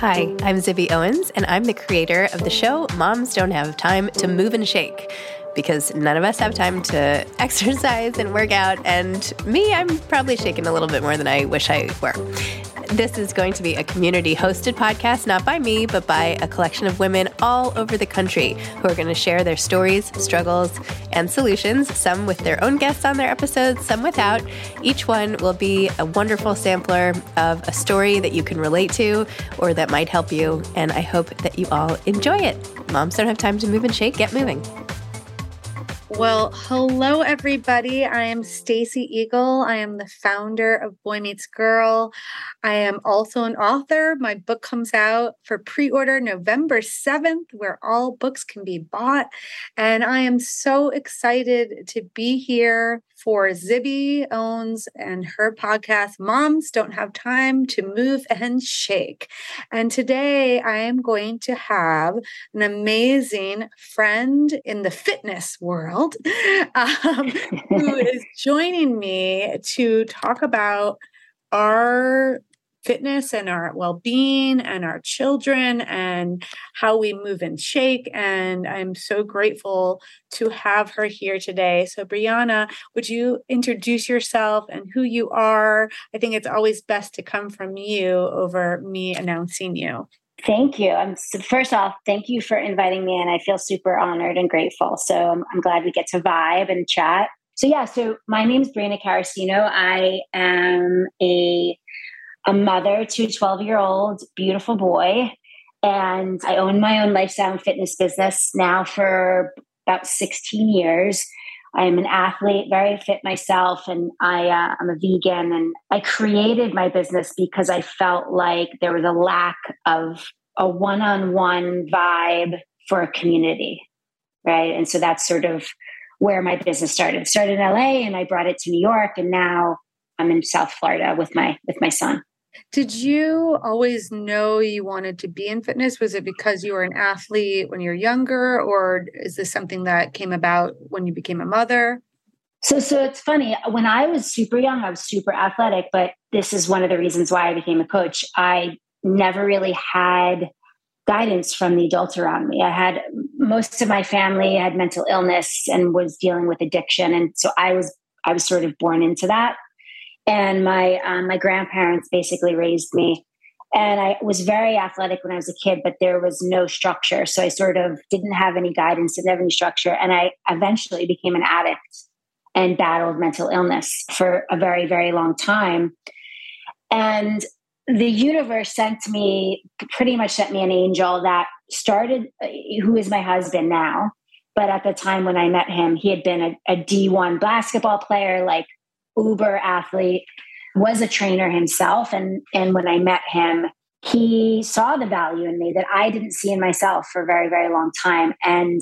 Hi, I'm Zibby Owens, and I'm the creator of the show Moms Don't Have Time to Move and Shake. Because none of us have time to exercise and work out, and me, I'm probably shaking a little bit more than I wish I were. This is going to be a community hosted podcast, not by me, but by a collection of women all over the country who are going to share their stories, struggles, and solutions, some with their own guests on their episodes, some without. Each one will be a wonderful sampler of a story that you can relate to or that might help you. And I hope that you all enjoy it. Moms don't have time to move and shake. Get moving. Well, hello everybody. I am Stacy Igel. I am the founder of Boy Meets Girl. I am also an author. My book comes out for pre-order November 7th where all books can be bought, and I am so excited to be here for Zibby Owens and her podcast Moms Don't Have Time to Move and Shake. And today I am going to have an amazing friend in the fitness world um, who is joining me to talk about our fitness and our well-being and our children and how we move and shake. And i'm so grateful to have her here today. So brianna would you introduce yourself and who you are? I think it's always best to come from you over me announcing you Thank you. I'm first off, thank you for inviting me in. I feel super honored and grateful. So I'm, I'm glad we get to vibe and chat. So yeah, so my name is Brianna Carasino. I am a a mother to a 12 year old beautiful boy, and I own my own lifestyle and fitness business now for about 16 years. I am an athlete, very fit myself, and I uh, I'm a vegan. And I created my business because I felt like there was a lack of a one-on-one vibe for a community, right? And so that's sort of where my business started. It started in LA, and I brought it to New York, and now I'm in South Florida with my with my son. Did you always know you wanted to be in fitness? Was it because you were an athlete when you were younger, or is this something that came about when you became a mother? So, so it's funny. When I was super young, I was super athletic, but this is one of the reasons why I became a coach. I never really had guidance from the adults around me. I had most of my family had mental illness and was dealing with addiction, and so I was I was sort of born into that and my um, my grandparents basically raised me. And i was very athletic when i was a kid but there was no structure. So i sort of didn't have any guidance didn't have any structure and i eventually became an addict and battled mental illness for a very very long time. And the universe sent me pretty much sent me an angel that started uh, who is my husband now. But at the time when i met him he had been a a d1 basketball player like uber athlete, was a trainer himself. And, and when I met him, he saw the value in me that I didn't see in myself for a very, very long time. And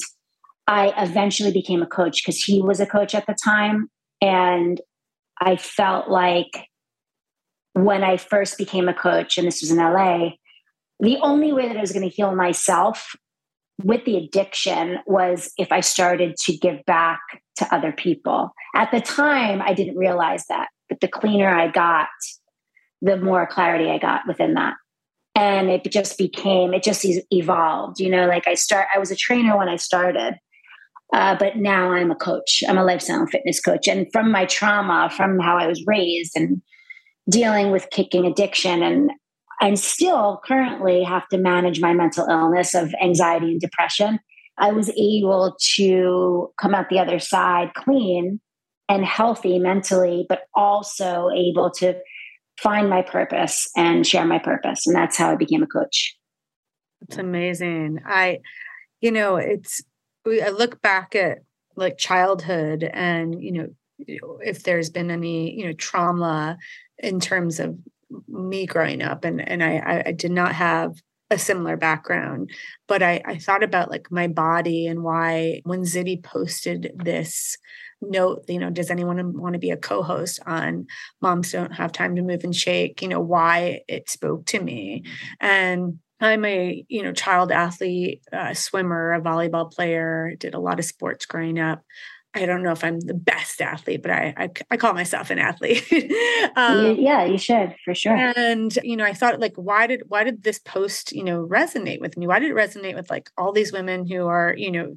I eventually became a coach because he was a coach at the time. And I felt like when I first became a coach, and this was in LA, the only way that I was going to heal myself with the addiction was if I started to give back to other people. At the time, I didn't realize that, but the cleaner I got, the more clarity I got within that. And it just became, it just evolved. You know, like I start, I was a trainer when I started, uh, but now I'm a coach. I'm a lifestyle and fitness coach. And from my trauma, from how I was raised and dealing with kicking addiction and and still currently have to manage my mental illness of anxiety and depression. I was able to come out the other side clean and healthy mentally, but also able to find my purpose and share my purpose. And that's how I became a coach. It's amazing. I, you know, it's, I look back at like childhood and, you know, if there's been any, you know, trauma in terms of me growing up and and I I did not have a similar background but I I thought about like my body and why when Zibby posted this note you know does anyone want to be a co-host on moms don't have time to move and shake you know why it spoke to me and I'm a you know child athlete, a swimmer, a volleyball player. Did a lot of sports growing up, I don't know if I'm the best athlete, but I I, I call myself an athlete. um, yeah, you should for sure. And you know, I thought like, why did why did this post you know resonate with me? Why did it resonate with like all these women who are you know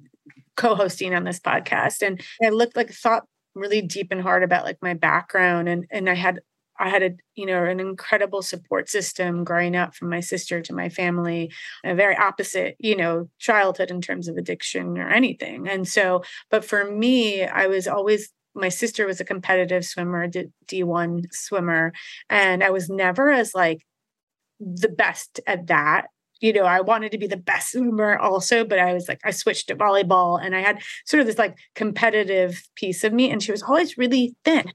co-hosting on this podcast? And I looked like thought really deep and hard about like my background, and and I had I had a, you know, an incredible support system growing up from my sister to my family, a very opposite, you know, childhood in terms of addiction or anything. And so, but for me, I was always my sister was a competitive swimmer, D1 swimmer, and I was never as like the best at that. You know, I wanted to be the best swimmer also, but I was like, I switched to volleyball and I had sort of this like competitive piece of me. And she was always really thin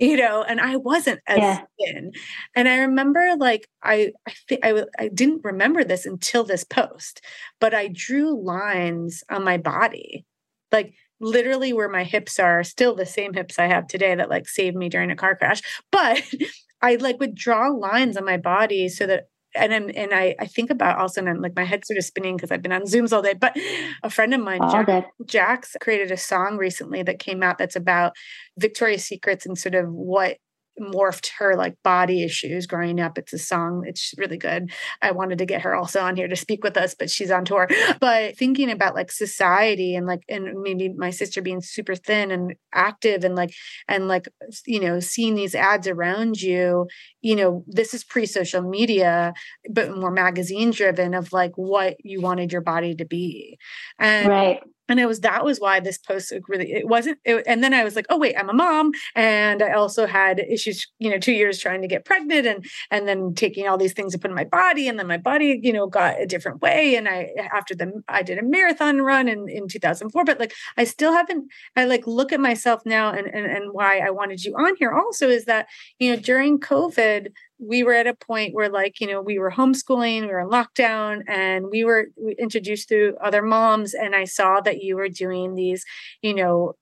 you know and i wasn't as yeah. thin. And i remember like i i think I, I didn't remember this until this post but i drew lines on my body. Like literally where my hips are still the same hips i have today that like saved me during a car crash. But i like would draw lines on my body so that and I'm, and I, I think about also, and I'm like my head's sort of spinning because I've been on Zooms all day. But a friend of mine, Jack, Jax, created a song recently that came out that's about Victoria's Secrets and sort of what morphed her like body issues growing up. It's a song, it's really good. I wanted to get her also on here to speak with us, but she's on tour. But thinking about like society and like, and maybe my sister being super thin and active and like, and like, you know, seeing these ads around you, you know, this is pre social media, but more magazine driven of like what you wanted your body to be. And right and it was that was why this post really it wasn't it, and then i was like oh wait i'm a mom. And i also had issues you know two years trying to get pregnant and and then taking all these things to put in my body. And then my body you know got a different way. And i after the i did a marathon run in in 2004 but like i still haven't i like look at myself now and and, and why i wanted you on here also is that you know during covid we were at a point where like you know we were homeschooling we were in lockdown and we were introduced to other moms and i saw that you were doing these you know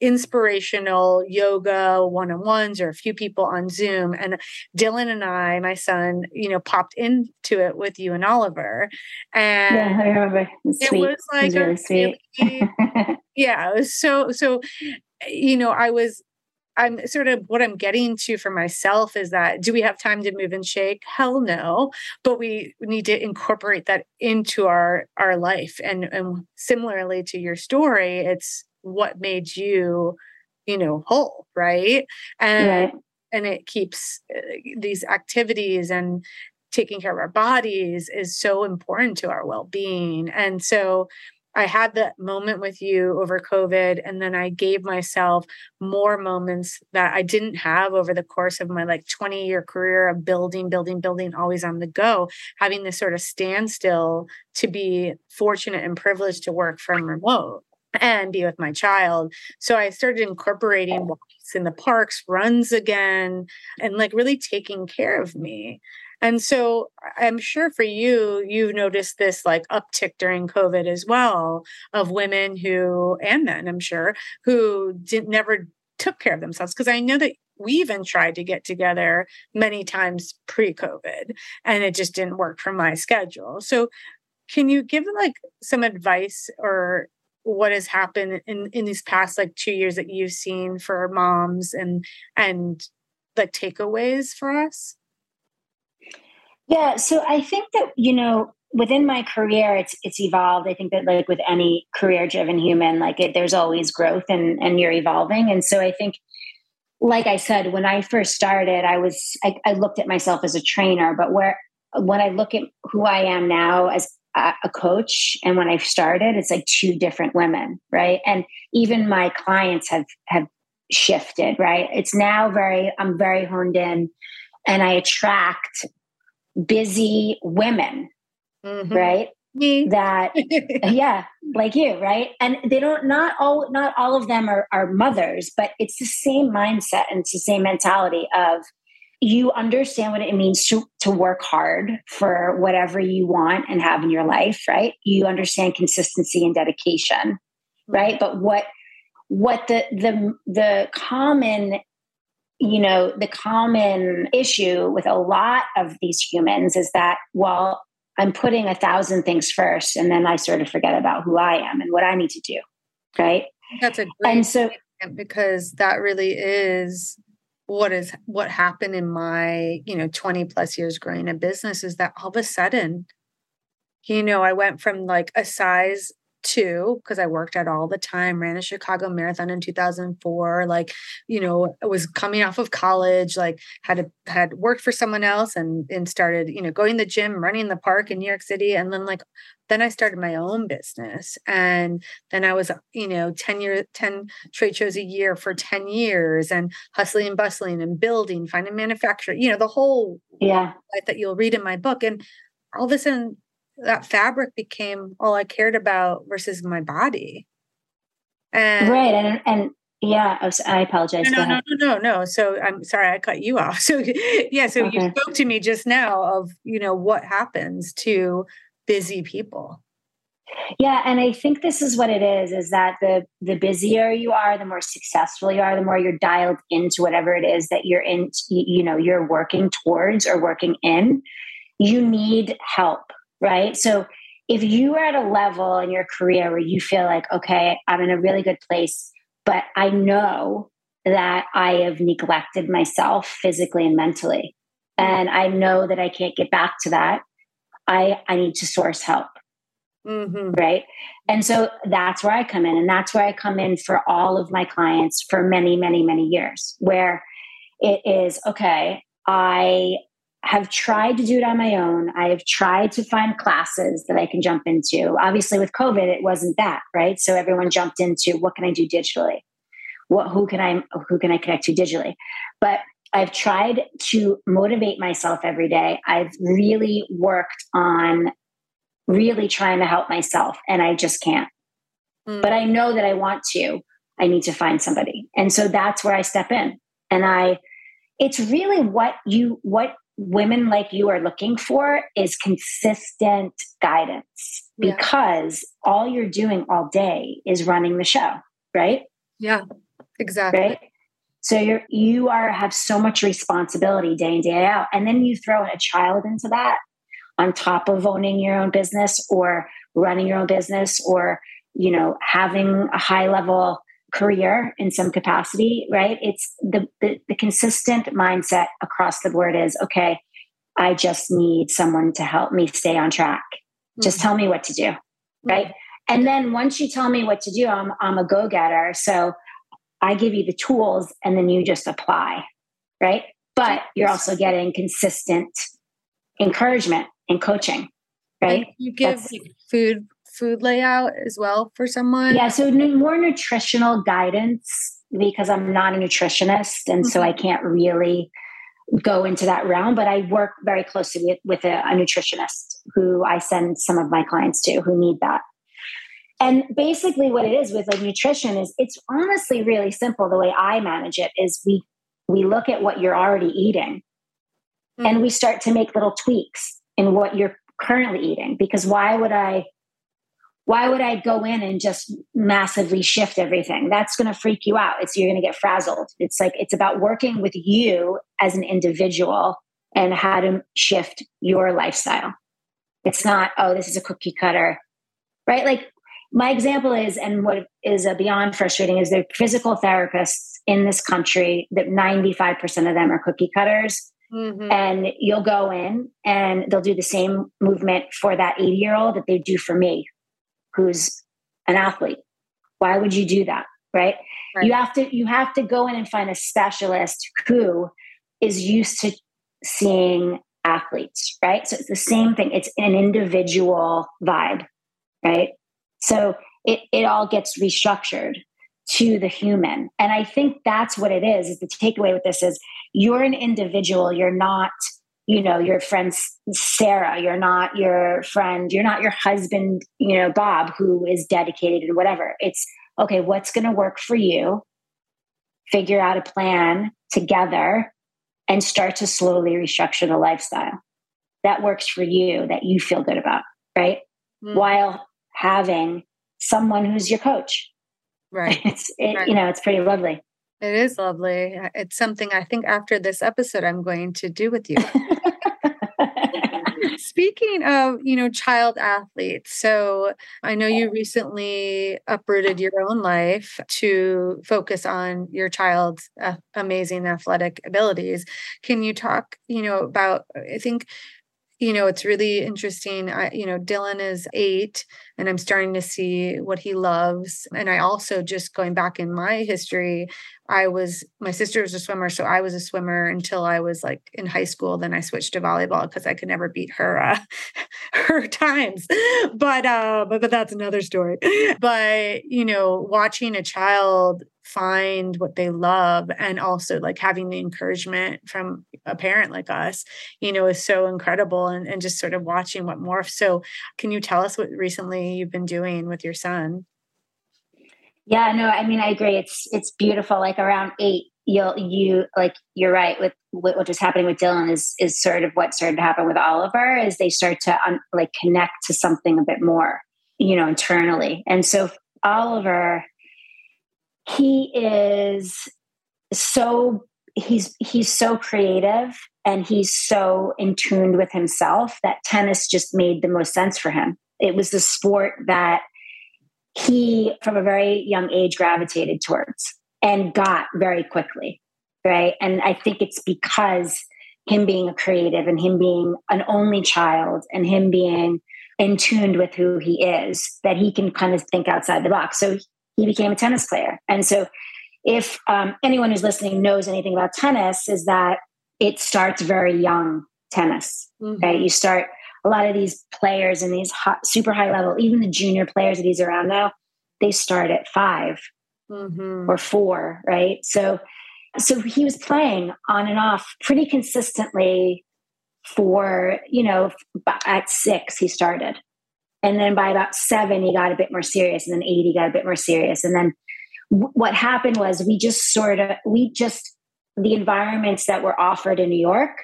inspirational yoga one-on-ones or a few people on zoom and dylan and i my son you know popped into it with you and oliver and yeah i remember it, was like it was really really, yeah it was so so you know i was I'm sort of what I'm getting to for myself is that do we have time to move and shake? Hell no. But we need to incorporate that into our our life. And and similarly to your story, it's what made you, you know, whole, right? And right. and it keeps uh, these activities and taking care of our bodies is so important to our well-being. And so I had that moment with you over COVID, and then I gave myself more moments that I didn't have over the course of my like 20 year career of building, building, building, always on the go, having this sort of standstill to be fortunate and privileged to work from remote and be with my child. So I started incorporating walks in the parks, runs again, and like really taking care of me. And so I'm sure for you, you've noticed this like uptick during COVID as well of women who, and men, I'm sure, who didn't never took care of themselves. Because I know that we even tried to get together many times pre-COVID and it just didn't work for my schedule. So can you give like some advice or what has happened in in these past like two years that you've seen for moms and and like takeaways for us yeah, so I think that you know within my career it's it's evolved. I think that like with any career driven human, like it, there's always growth and and you're evolving. And so I think like I said, when I first started, I was I, I looked at myself as a trainer, but where when I look at who I am now as a coach and when I started, it's like two different women, right? And even my clients have have shifted, right? It's now very I'm very honed in and I attract busy women, mm-hmm. right? Me. That yeah, like you, right? And they don't not all not all of them are, are mothers, but it's the same mindset and it's the same mentality of you understand what it means to to work hard for whatever you want and have in your life, right? You understand consistency and dedication, right? But what what the the the common you know, the common issue with a lot of these humans is that, well, I'm putting a thousand things first, and then I sort of forget about who I am and what I need to do. Right. That's a great and so because that really is what is what happened in my you know 20 plus years growing a business is that all of a sudden you know i went from like a size two because I worked out all the time, ran a Chicago marathon in 2004. Like, you know, I was coming off of college, like had a, had worked for someone else and and started, you know, going to the gym, running the park in New York City, and then like then I started my own business, and then I was, you know, 10 year 10 trade shows a year for 10 years, and hustling and bustling and building, finding manufacturer, you know, the whole yeah that you'll read in my book, and all of a sudden that fabric became all I cared about versus my body. And right. And, and yeah, I, was, I apologize. No, no, no, no, no. So I'm sorry, I cut you off. So yeah, so okay. you spoke to me just now of, you know, what happens to busy people. Yeah, and I think this is what it is is that the the busier you are, the more successful you are, the more you're dialed into whatever it is that you're in you know, you're working towards or working in. You need help right? So if you are at a level in your career where you feel like, okay, I'm in a really good place, but I know that I have neglected myself physically and mentally, and I know that I can't get back to that, I, I need to source help. Mm-hmm. Right. And so that's where I come in. And that's where I come in for all of my clients for many, many, many years, where it is okay, I have tried to do it on my own. I have tried to find classes that I can jump into. Obviously, with COVID, it wasn't that, right? So everyone jumped into what can I do digitally? What who can I who can I connect to digitally? But I've tried to motivate myself every day. I've really worked on really trying to help myself, and I just can't. Mm. But I know that I want to. I need to find somebody, and so that's where I step in, and I. It's really what you what women like you are looking for is consistent guidance yeah. because all you're doing all day is running the show, right? Yeah, exactly. Right? So you're you are have so much responsibility day in day out, and then you throw a child into that on top of owning your own business or running your own business or you know having a high level career in some capacity, right? It's the, the, the consistent mindset across the board is okay, I just need someone to help me stay on track. Mm-hmm. Just tell me what to do, right? Mm-hmm. And then once you tell me what to do, I'm, I'm a go getter. So I give you the tools and then you just apply, right? But you're also getting consistent encouragement and coaching, right? And you give food food layout as well for someone? Yeah, so more nutritional guidance because I'm not a nutritionist and mm-hmm. so I can't really go into that realm, but I work very closely with, with a, a nutritionist who I send some of my clients to who need that. And basically what it is with like nutrition is it's honestly really simple. The way I manage it is we we look at what you're already eating mm-hmm. and we start to make little tweaks in what you're currently eating because why would I why would I go in and just massively shift everything? That's going to freak you out. It's you're going to get frazzled. It's like it's about working with you as an individual and how to shift your lifestyle. It's not, oh, this is a cookie cutter, right? Like my example is, and what is beyond frustrating is there physical therapists in this country that 95% of them are cookie cutters. Mm-hmm. And you'll go in and they'll do the same movement for that 80 year old that they do for me who's an athlete. Why would you do that? Right? right? You have to you have to go in and find a specialist who is used to seeing athletes, right? So it's the same thing. It's an individual vibe, right? So it, it all gets restructured to the human. And I think that's what it is, is the takeaway with this is you're an individual. You're not you know your friend sarah you're not your friend you're not your husband you know bob who is dedicated and whatever. It's okay what's going to work for you? Figure out a plan together and start to slowly restructure the lifestyle that works for you that you feel good about right? Mm-hmm. while having someone who's your coach. Right. It's it, right. you know it's pretty lovely it is lovely. It's something I think after this episode I'm going to do with you. Speaking of, you know, child athletes, so I know you recently uprooted your own life to focus on your child's uh, amazing athletic abilities. Can you talk, you know, about I think you know, it's really interesting. I, you know, Dylan is eight and I'm starting to see what he loves. And I also just going back in my history, I was, my sister was a swimmer. So I was a swimmer until I was like in high school. Then I switched to volleyball because I could never beat her, uh, her times. But, uh, but, but that's another story. But, you know, watching a child find what they love and also like having the encouragement from a parent like us you know is so incredible and, and just sort of watching what morphs so can you tell us what recently you've been doing with your son? Yeah no i mean i agree it's it's beautiful like around eight you'll you like you're right with, with what was happening with dylan is is sort of what started to happen with oliver is they start to un, like connect to something a bit more you know internally and so oliver he is so he's he's so creative and he's so in tune with himself that tennis just made the most sense for him. It was the sport that he from a very young age gravitated towards and got very quickly right? And i think it's because him being a creative and him being an only child and him being in tuned with who he is that he can kind of think outside the box. So he became a tennis player. And so, if um, anyone who's listening knows anything about tennis, is that it starts very young tennis. Mm-hmm. Right, you start a lot of these players in these hot, super high level, even the junior players that he's around now, they start at 5 mm-hmm. or four. Right, so so he was playing on and off pretty consistently for you know at six he started and then by about seven, he got a bit more serious. And then eight, he got a bit more serious. And then w- what happened was we just sort of, we just, the environments that were offered in New York,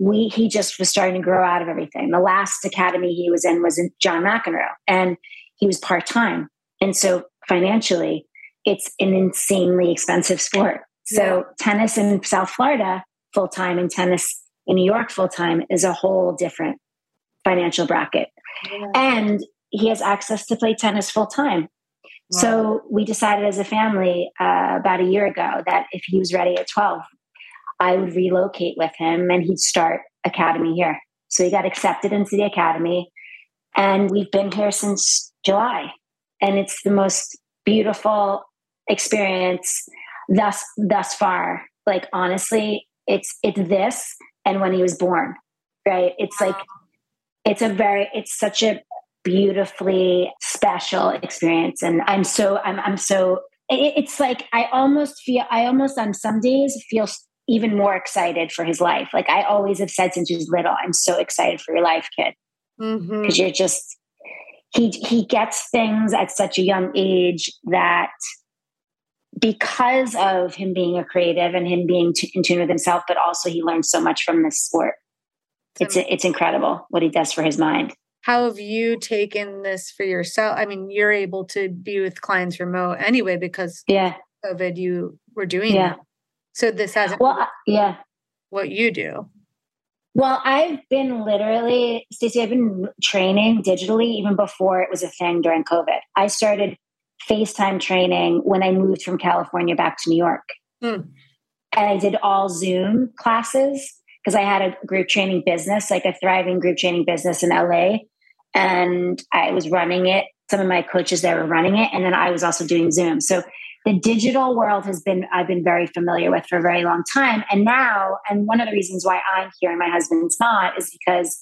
we he just was starting to grow out of everything. The last academy he was in was in John McEnroe, and he was part time. And so financially, it's an insanely expensive sport. So yeah. tennis in South Florida full time and tennis in New York full time is a whole different financial bracket and he has access to play tennis full time. Wow. So we decided as a family uh, about a year ago that if he was ready at 12, I would relocate with him and he'd start academy here. So he got accepted into the academy and we've been here since July. And it's the most beautiful experience thus thus far. Like honestly, it's it's this and when he was born. Right? It's like it's a very it's such a beautifully special experience. And i'm so i'm, I'm so it, it's like i almost feel i almost on some days feel even more excited for his life. Like i always have said since he was little i'm so excited for your life kid. Because mm-hmm. you're just he he gets things at such a young age that because of him being a creative and him being t- in tune with himself but also he learns so much from this sport it's it's incredible what he does for his mind. How have you taken this for yourself? I mean you're able to be with clients remote anyway because yeah. Covid you were doing yeah. that. So this hasn't well yeah. what you do. Well i've been literally stacey i've been training digitally even before it was a thing during covid. I started facetime training when i moved from california back to new york. Hmm. and i did all zoom classes because I had a group training business, like a thriving group training business in LA. And I was running it. Some of my coaches there were running it. And then I was also doing Zoom. So the digital world has been, I've been very familiar with for a very long time. And now, and one of the reasons why I'm here and my husband's not is because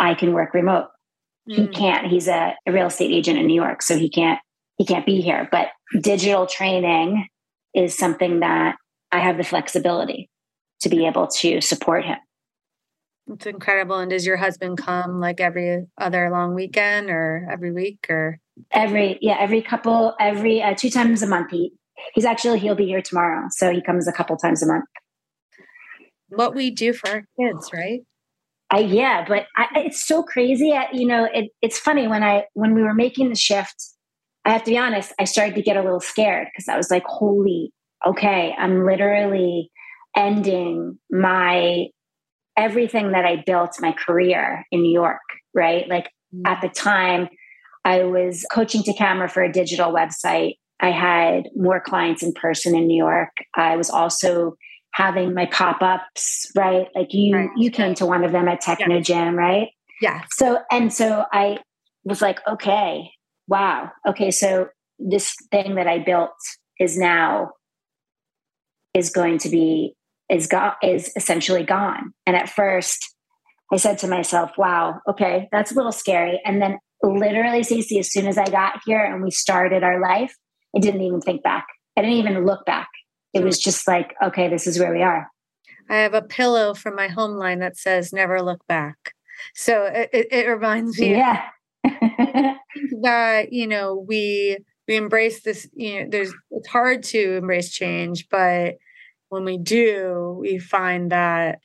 I can work remote. Mm. He can't. He's a, a real estate agent in New York. So he can't, he can't be here. But digital training is something that I have the flexibility to be able to support him. It's incredible. And does your husband come like every other long weekend or every week or? Every, yeah, every couple, every uh, two times a month. He, he's actually, he'll be here tomorrow. So he comes a couple times a month. What we do for our kids, right? I, yeah, but I, it's so crazy. I, you know, it, it's funny when I, when we were making the shift, I have to be honest, I started to get a little scared because I was like, holy, okay, I'm literally ending my everything that I built my career in New York, right? Like mm-hmm. at the time, I was coaching to camera for a digital website. I had more clients in person in New York. I was also having my pop-ups, right? Like you right. you came to one of them at Techno yeah. right? Yeah. So and so I was like, okay, wow. Okay, so this thing that I built is now is going to be is gone is essentially gone. And at first I said to myself, wow, okay, that's a little scary. And then literally, Stacey, as soon as I got here and we started our life, I didn't even think back. I didn't even look back. It was just like, okay, this is where we are. I have a pillow from my home line that says never look back. So it, it reminds me yeah. that, you know, we we embrace this, you know, there's it's hard to embrace change, but when we do, we find that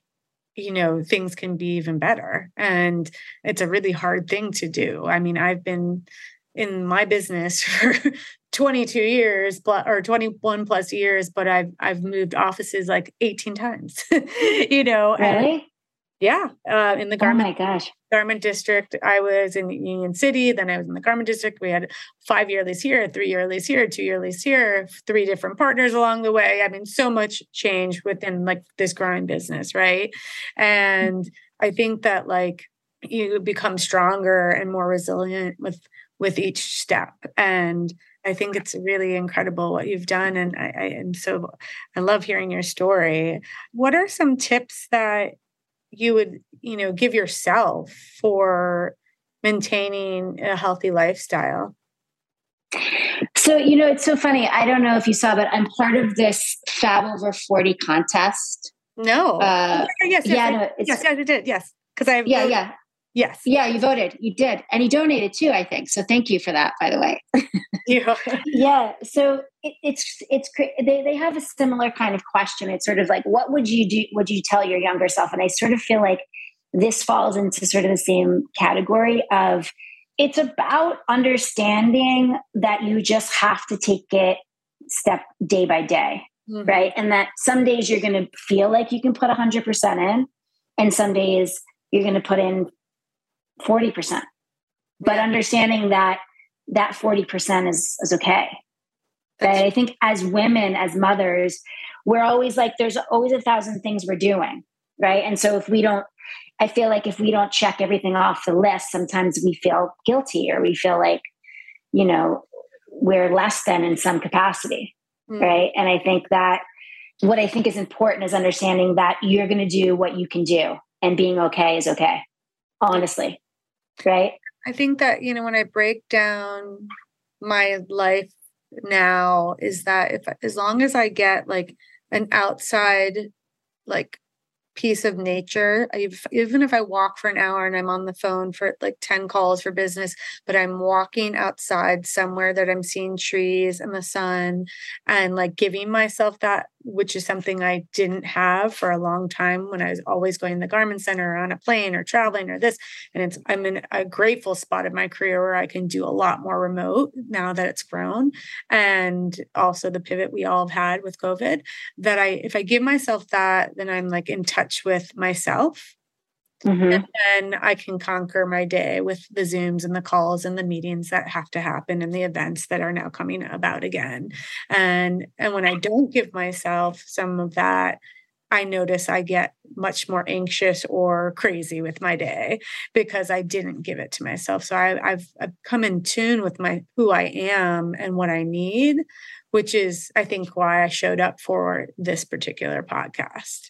you know things can be even better and it's a really hard thing to do i mean i've been in my business for 22 years or 21 plus years but i've i've moved offices like 18 times you know really? and yeah, uh, in the garment. Oh my gosh. Garment district. I was in Union City. Then I was in the garment district. We had five year lease here, three year lease here, two year lease here, three different partners along the way. I mean, so much change within like this growing business, right? And I think that like you become stronger and more resilient with with each step. And I think it's really incredible what you've done. And I, I and so I love hearing your story. What are some tips that you would you know give yourself for maintaining a healthy lifestyle? So you know it's so funny. I don't know if you saw but i'm part of this fab over 40 contest. No. Uh, yes yes yeah I, no, yes, yes i did yes. Because i yeah yeah Yes. Yeah, you voted. You did. And you donated too, I think. So thank you for that, by the way. yeah. yeah. So it, it's, it's, they, they have a similar kind of question. It's sort of like, what would you do? Would you tell your younger self? And I sort of feel like this falls into sort of the same category of it's about understanding that you just have to take it step day by day. Mm-hmm. Right. And that some days you're going to feel like you can put 100% in, and some days you're going to put in 40%. But understanding that that 40% is, is okay. Right? I think as women, as mothers, we're always like, there's always a thousand things we're doing. Right. And so if we don't, I feel like if we don't check everything off the list, sometimes we feel guilty or we feel like, you know, we're less than in some capacity. Mm. Right. And I think that what I think is important is understanding that you're going to do what you can do and being okay is okay. Honestly right? I think that, you know, when I break down my life now, is that if as long as I get like an outside, like piece of nature. Even if I walk for an hour and I'm on the phone for like 10 calls for business, but I'm walking outside somewhere that I'm seeing trees and the sun and like giving myself that, which is something I didn't have for a long time when I was always going to the garment center or on a plane or traveling or this. And it's, I'm in a grateful spot in my career where I can do a lot more remote now that it's grown. And also the pivot we all have had with COVID that I, if I give myself that, then I'm like in touch with myself. Mm-hmm. And then I can conquer my day with the Zooms and the calls and the meetings that have to happen and the events that are now coming about again. And and when I don't give myself some of that, I notice I get much more anxious or crazy with my day because I didn't give it to myself. So I, have I've come in tune with my who I am and what I need, which is I think why I showed up for this particular podcast.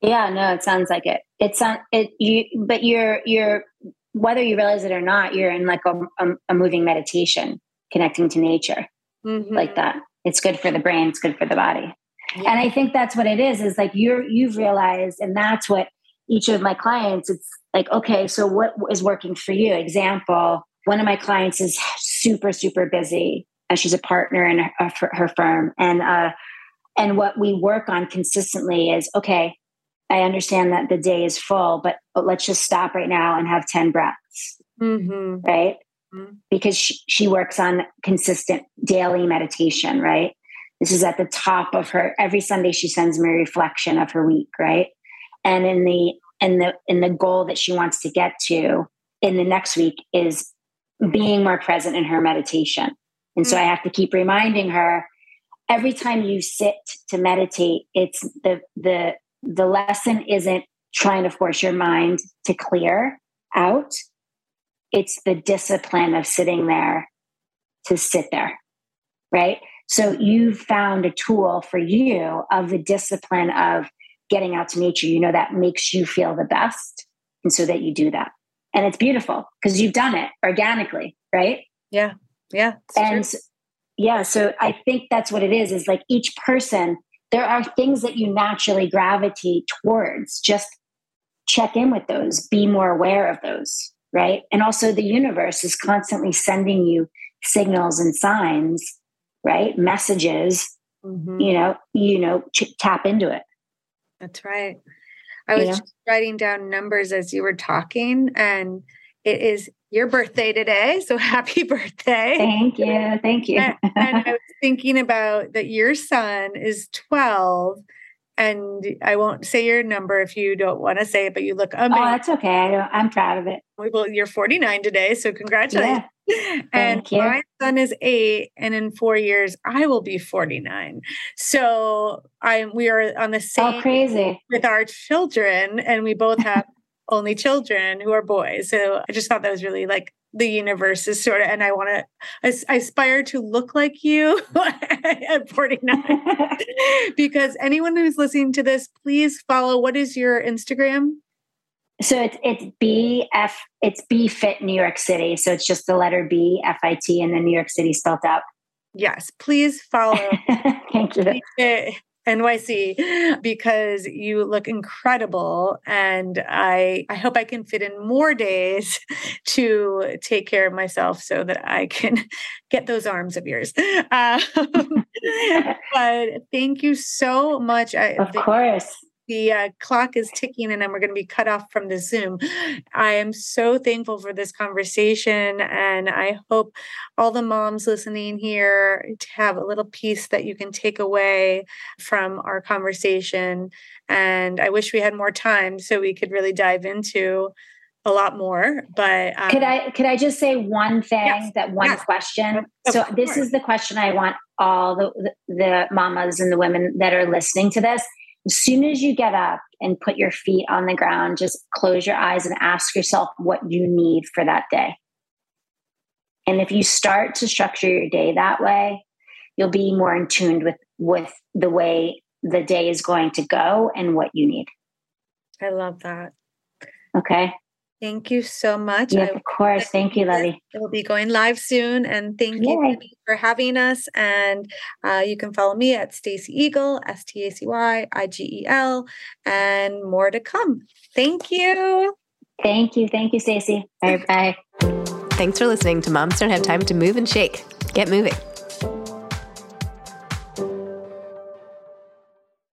Yeah, no, it sounds like it. It's on it. You, but you're you're whether you realize it or not, you're in like a, a, a moving meditation, connecting to nature, mm-hmm. like that. It's good for the brain. It's good for the body. Yeah. And I think that's what it is. Is like you're you've realized, and that's what each of my clients. It's like okay, so what is working for you? Example: One of my clients is super super busy, and she's a partner in her, her firm, and uh, and what we work on consistently is okay I understand that the day is full, but, but let's just stop right now and have 10 breaths. Mm-hmm. Right. Mm-hmm. Because she, she works on consistent daily meditation, right? This is at the top of her every Sunday she sends me a reflection of her week, right? And in the and the and the goal that she wants to get to in the next week is being more present in her meditation. And so I have to keep reminding her every time you sit to meditate, it's the the the lesson isn't trying to force your mind to clear out. It's the discipline of sitting there to sit there. Right. So you found a tool for you of the discipline of getting out to nature. You know, that makes you feel the best. And so that you do that. And it's beautiful because you've done it organically. Right. Yeah. Yeah. And true yeah so i think that's what it is is like each person there are things that you naturally gravitate towards. Just check in with those be more aware of those right? And also the universe is constantly sending you signals and signs right? Messages mm-hmm. you know you know ch- tap into it. That's right. I was writing down numbers as you were talking and it is your birthday today. So happy birthday. Thank you. Thank you. and, and I was thinking about that your son is 12 and I won't say your number if you don't want to say it, but you look oh, amazing. Oh, that's okay. I am proud of it. Well, you're 49 today, so congratulations. Yeah. and you. my son is eight, and in four years I will be 49. So I'm. we are on the oh, same oh, crazy with our children, and we both have only children who are boys. So I just thought that was really like the universe is sort of, and I want to, I, I aspire to look like you at 49. because anyone who's listening to this, please follow. What is your Instagram? So it's it's BF it's B Fit New York City. So it's just the letter B F I T and then New York City spelled out. Yes, please follow. Thank you. NYC because you look incredible and I I hope I can fit in more days to take care of myself so that I can get those arms of yours. Um, but thank you so much. I, of course the uh, clock is ticking and then we're going to be cut off from the Zoom. I am so thankful for this conversation. And I hope all the moms listening here to have a little piece that you can take away from our conversation. And I wish we had more time so we could really dive into a lot more but um, could i could i just say one thing yes, that one yes, question so course. this is the question i want all the the mamas and the women that are listening to this as soon as you get up and put your feet on the ground, just close your eyes and ask yourself what you need for that day. And if you start to structure your day that way, you'll be more in tune with with the way the day is going to go and what you need. I love that. Okay. Thank you so much. Yeah, of course. Thank you, Levy. It will be going live soon. And thank Yay. you for having us. And uh, you can follow me at Stacy Igel, S T A C Y I G E L, and more to come. Thank you. Thank you. Thank you, Stacy. Bye bye. Thanks for listening to Moms Don't Have Time to Move and Shake. Get moving.